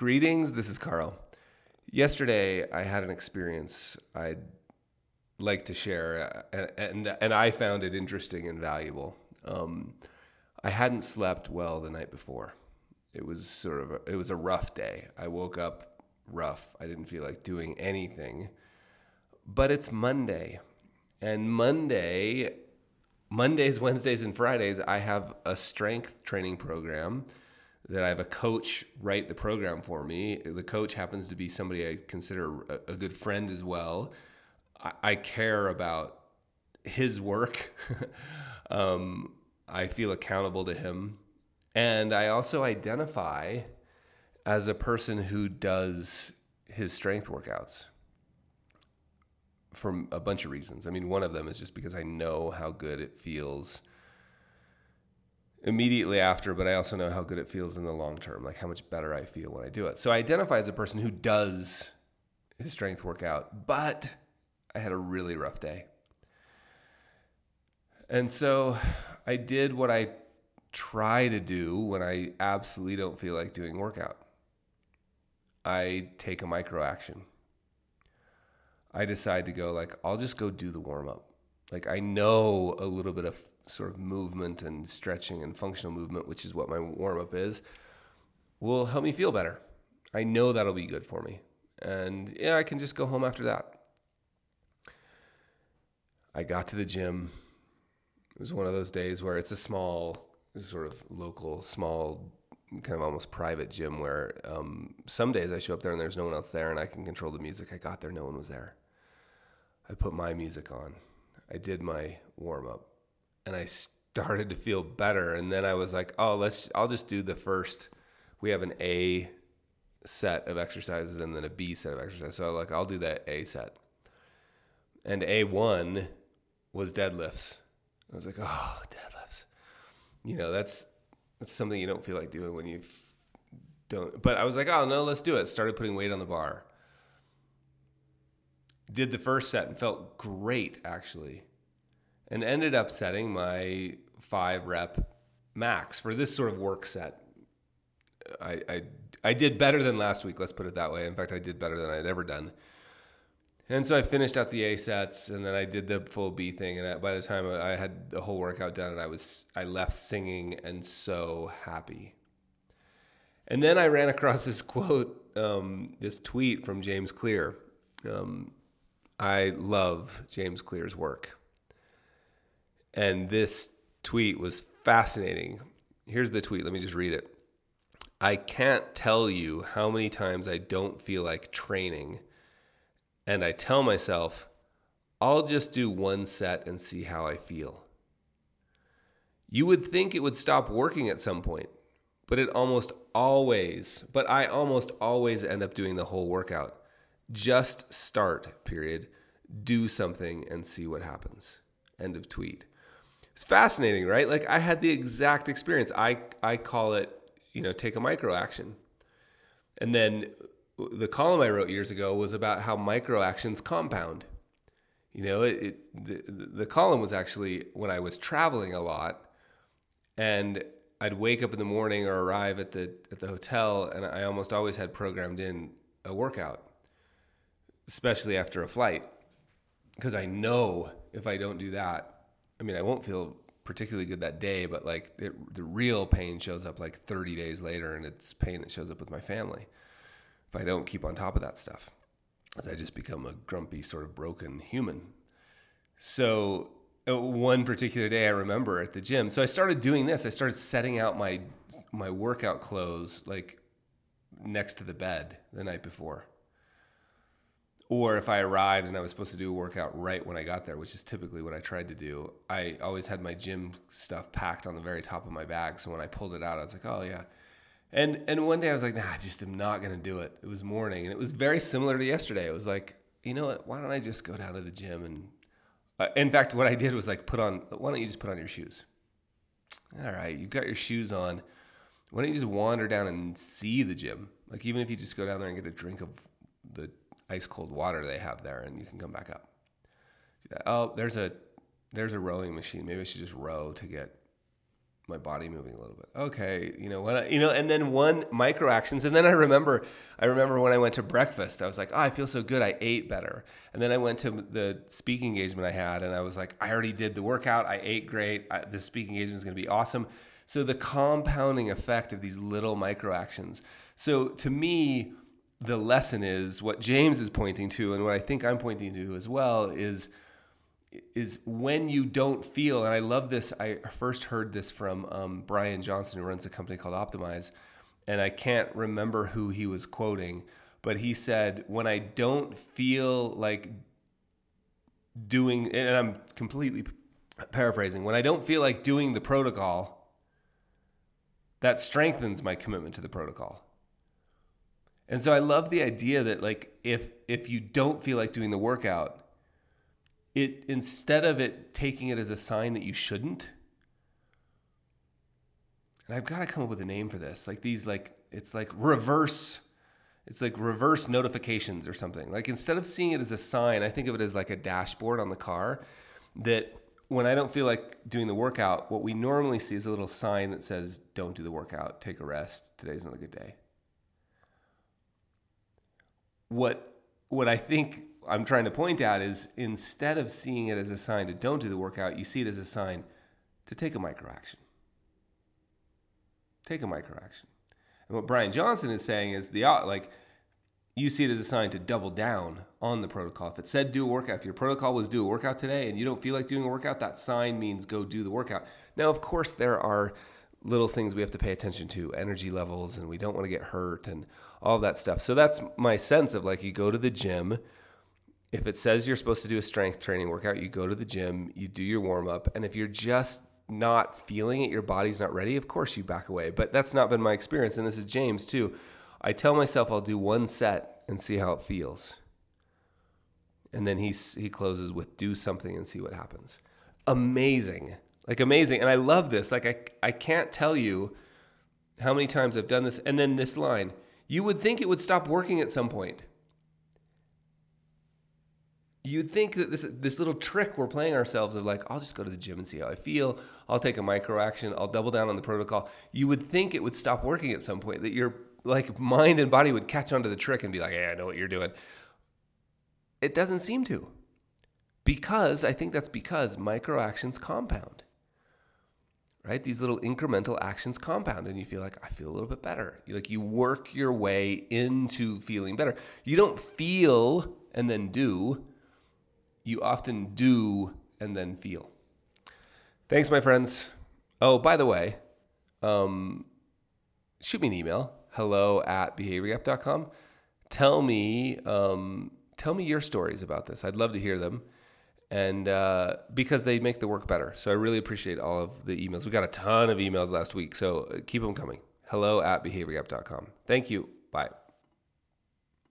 Greetings, this is Carl. Yesterday, I had an experience I'd like to share, uh, and, and, and I found it interesting and valuable. Um, I hadn't slept well the night before. It was sort of a, it was a rough day. I woke up rough. I didn't feel like doing anything. But it's Monday, and Monday, Mondays, Wednesdays, and Fridays, I have a strength training program that I have a coach write the program for me. The coach happens to be somebody I consider a, a good friend as well. I, I care about his work. um, I feel accountable to him. And I also identify as a person who does his strength workouts for a bunch of reasons. I mean, one of them is just because I know how good it feels immediately after, but I also know how good it feels in the long term, like how much better I feel when I do it. So I identify as a person who does his strength workout, but I had a really rough day. And so I did what I try to do when I absolutely don't feel like doing workout. I take a micro action. I decide to go like I'll just go do the warm up. Like I know a little bit of sort of movement and stretching and functional movement, which is what my warm up is, will help me feel better. I know that'll be good for me. And yeah, I can just go home after that. I got to the gym. It was one of those days where it's a small, sort of local, small, kind of almost private gym where um, some days I show up there and there's no one else there and I can control the music. I got there, no one was there. I put my music on. I did my warm up and I started to feel better. And then I was like, oh, let's, I'll just do the first. We have an A set of exercises and then a B set of exercises. So like, I'll do that A set. And A1 was deadlifts. I was like, oh, deadlifts. You know, that's that's something you don't feel like doing when you don't. But I was like, oh no, let's do it. Started putting weight on the bar. Did the first set and felt great actually and ended up setting my five rep max for this sort of work set. I, I, I did better than last week, let's put it that way. In fact, I did better than I'd ever done. And so I finished out the A sets, and then I did the full B thing. And by the time I had the whole workout done, and I was I left singing and so happy. And then I ran across this quote, um, this tweet from James Clear. Um, I love James Clear's work. And this tweet was fascinating. Here's the tweet. Let me just read it. I can't tell you how many times I don't feel like training. And I tell myself, I'll just do one set and see how I feel. You would think it would stop working at some point, but it almost always, but I almost always end up doing the whole workout. Just start, period. Do something and see what happens. End of tweet. It's fascinating, right? Like I had the exact experience. I I call it, you know, take a micro action. And then the column I wrote years ago was about how micro actions compound. You know, it, it the, the column was actually when I was traveling a lot and I'd wake up in the morning or arrive at the at the hotel and I almost always had programmed in a workout, especially after a flight, because I know if I don't do that, I mean, I won't feel particularly good that day, but like it, the real pain shows up like 30 days later, and it's pain that shows up with my family if I don't keep on top of that stuff, as I just become a grumpy, sort of broken human. So uh, one particular day, I remember at the gym. So I started doing this. I started setting out my my workout clothes like next to the bed the night before or if I arrived and I was supposed to do a workout right when I got there, which is typically what I tried to do, I always had my gym stuff packed on the very top of my bag. So when I pulled it out, I was like, oh yeah. And and one day I was like, nah, I just am not gonna do it. It was morning, and it was very similar to yesterday. It was like, you know what? Why don't I just go down to the gym and, uh, in fact, what I did was like put on. Why don't you just put on your shoes? All right, you've got your shoes on. Why don't you just wander down and see the gym? Like even if you just go down there and get a drink of the ice cold water they have there, and you can come back up. Oh, there's a there's a rowing machine. Maybe I should just row to get my body moving a little bit. Okay, you know what? You know, and then one micro actions, and then I remember, I remember when I went to breakfast, I was like, oh, I feel so good, I ate better, and then I went to the speaking engagement I had, and I was like, I already did the workout, I ate great, I, the speaking engagement is going to be awesome. So the compounding effect of these little micro actions. So to me, the lesson is what James is pointing to, and what I think I'm pointing to as well is is when you don't feel, and I love this. I first heard this from um, Brian Johnson, who runs a company called Optimize, and I can't remember who he was quoting, but he said, "When I don't feel like doing," and I'm completely paraphrasing, "When I don't feel like doing the protocol, that strengthens my commitment to the protocol." And so I love the idea that like if if you don't feel like doing the workout it instead of it taking it as a sign that you shouldn't and i've got to come up with a name for this like these like it's like reverse it's like reverse notifications or something. Like instead of seeing it as a sign i think of it as like a dashboard on the car that when i don't feel like doing the workout what we normally see is a little sign that says don't do the workout. Take a rest. Today's not a good day what what i think I'm trying to point out is instead of seeing it as a sign to don't do the workout, you see it as a sign to take a micro action. Take a micro action. And what Brian Johnson is saying is the like you see it as a sign to double down on the protocol. If it said do a workout, if your protocol was do a workout today and you don't feel like doing a workout, that sign means go do the workout. Now, of course, there are little things we have to pay attention to, energy levels, and we don't want to get hurt and all that stuff. So that's my sense of like you go to the gym if it says you're supposed to do a strength training workout, you go to the gym, you do your warm up, and if you're just not feeling it, your body's not ready, of course you back away. But that's not been my experience, and this is James too. I tell myself I'll do one set and see how it feels. And then he he closes with do something and see what happens. Amazing. Like amazing. And I love this. Like I I can't tell you how many times I've done this and then this line. You would think it would stop working at some point you'd think that this this little trick we're playing ourselves of like I'll just go to the gym and see how I feel. I'll take a micro action. I'll double down on the protocol. You would think it would stop working at some point that your like mind and body would catch onto the trick and be like, "Yeah, I know what you're doing." It doesn't seem to. Because I think that's because micro actions compound. Right? These little incremental actions compound and you feel like I feel a little bit better. You like you work your way into feeling better. You don't feel and then do you often do and then feel. Thanks, my friends. Oh, by the way, um, shoot me an email hello at behaviorgap.com. Tell me, um, tell me your stories about this. I'd love to hear them. And uh, because they make the work better. So I really appreciate all of the emails. We got a ton of emails last week. So uh, keep them coming. Hello at behaviorgap.com. Thank you. Bye.